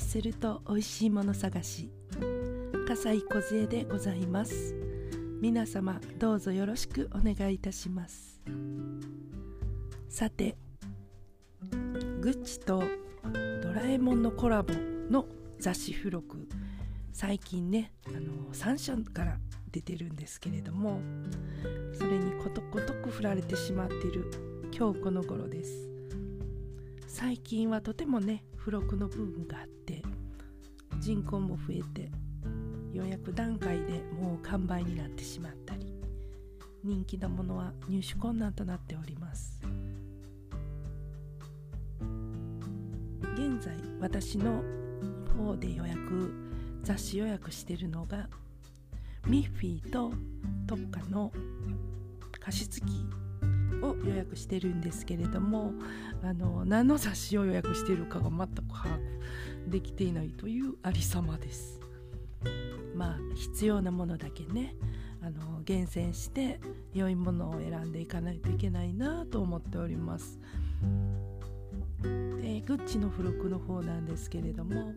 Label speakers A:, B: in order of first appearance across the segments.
A: せると美味しいもの探し。笠井梢でございます。皆様どうぞよろしくお願いいたします。さてグッチとドラえもんのコラボの雑誌付録。最近ねあの3社から出てるんですけれどもそれにことごとく振られてしまっている今日この頃です。最近はとてもね付録の部分があっ人口も増えて予約段階でもう完売になってしまったり人気のものは入手困難となっております。現在私の方で予約雑誌予約してるのがミッフィーと特価の加湿器を予約してるんですけれどもあの何の雑誌を予約しているかが全く把握できていないというありさまです。まあ必要なものだけねあの厳選して良いものを選んでいかないといけないなと思っております。でグッチの付録の方なんですけれども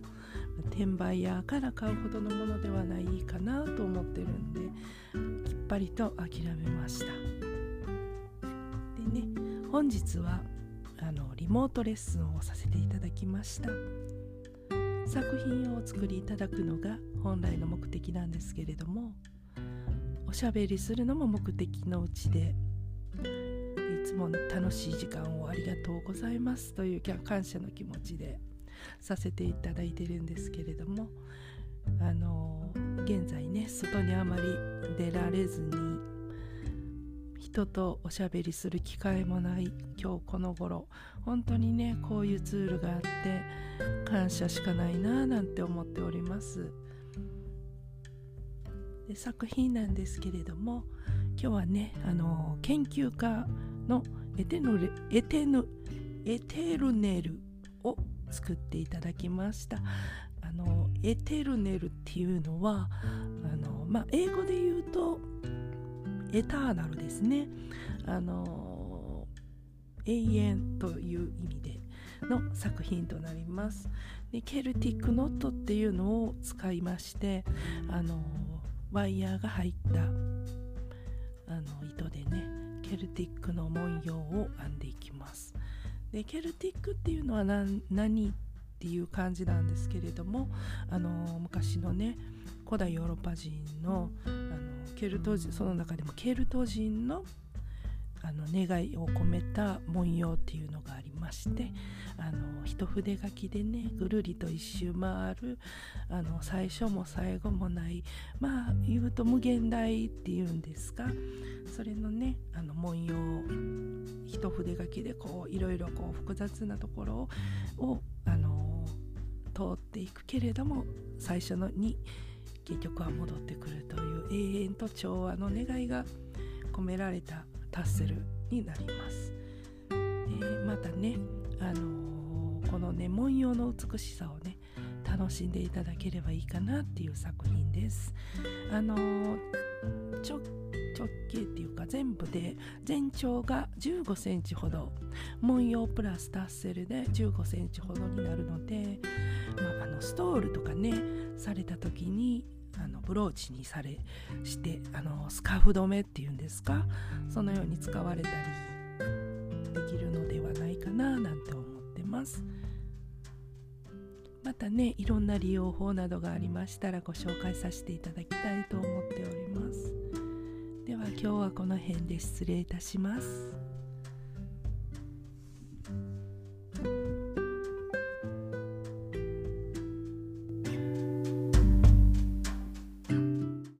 A: 転売屋から買うほどのものではないかなと思ってるんできっぱりと諦めました本日はあのリモートレッスンをさせていただきました。作品をお作りいただくのが本来の目的なんですけれどもおしゃべりするのも目的のうちでいつも楽しい時間をありがとうございますという感謝の気持ちでさせていただいてるんですけれどもあの現在ね外にあまり出られずに人とおしゃべりする機会もない今日この頃。本当にねこういうツールがあって感謝しかないなぁなんて思っております。で作品なんですけれども今日はねあの研究家のエテノレエテヌエテルネルを作っていただきました。あのエテルネルっていうのはあの、まあ、英語で言うとエターナルですね。あの永遠という意味での作品となります。でケルティックノットっていうのを使いましてあのワイヤーが入ったあの糸でねケルティックの文様を編んでいきます。でケルティックっていうのは何っていう感じなんですけれどもあの昔のね古代ヨーロッパ人のあのケルト人その中でもケルト人のあの願いを込めた文様っていうのがありましてあの一筆書きでねぐるりと一周回るあの最初も最後もないまあ言うと無限大っていうんですかそれのねあの文様一筆書きでこういろいろこう複雑なところをあの通っていくけれども最初のに結局は戻ってくるという永遠と調和の願いが込められたタッセルになります。でまたね、あのー、このね文様の美しさをね楽しんでいただければいいかなっていう作品です。あのー、直径っていうか全部で全長が15センチほど文様プラスタッセルで15センチほどになるので、まあ、あのストールとかねされた時にあのブローチにされしてあのスカーフ留めっていうんですか？そのように使われたりできるのではないかななんて思ってます。またねいろんな利用法などがありましたらご紹介させていただきたいと思っております。では今日はこの辺で失礼いたします。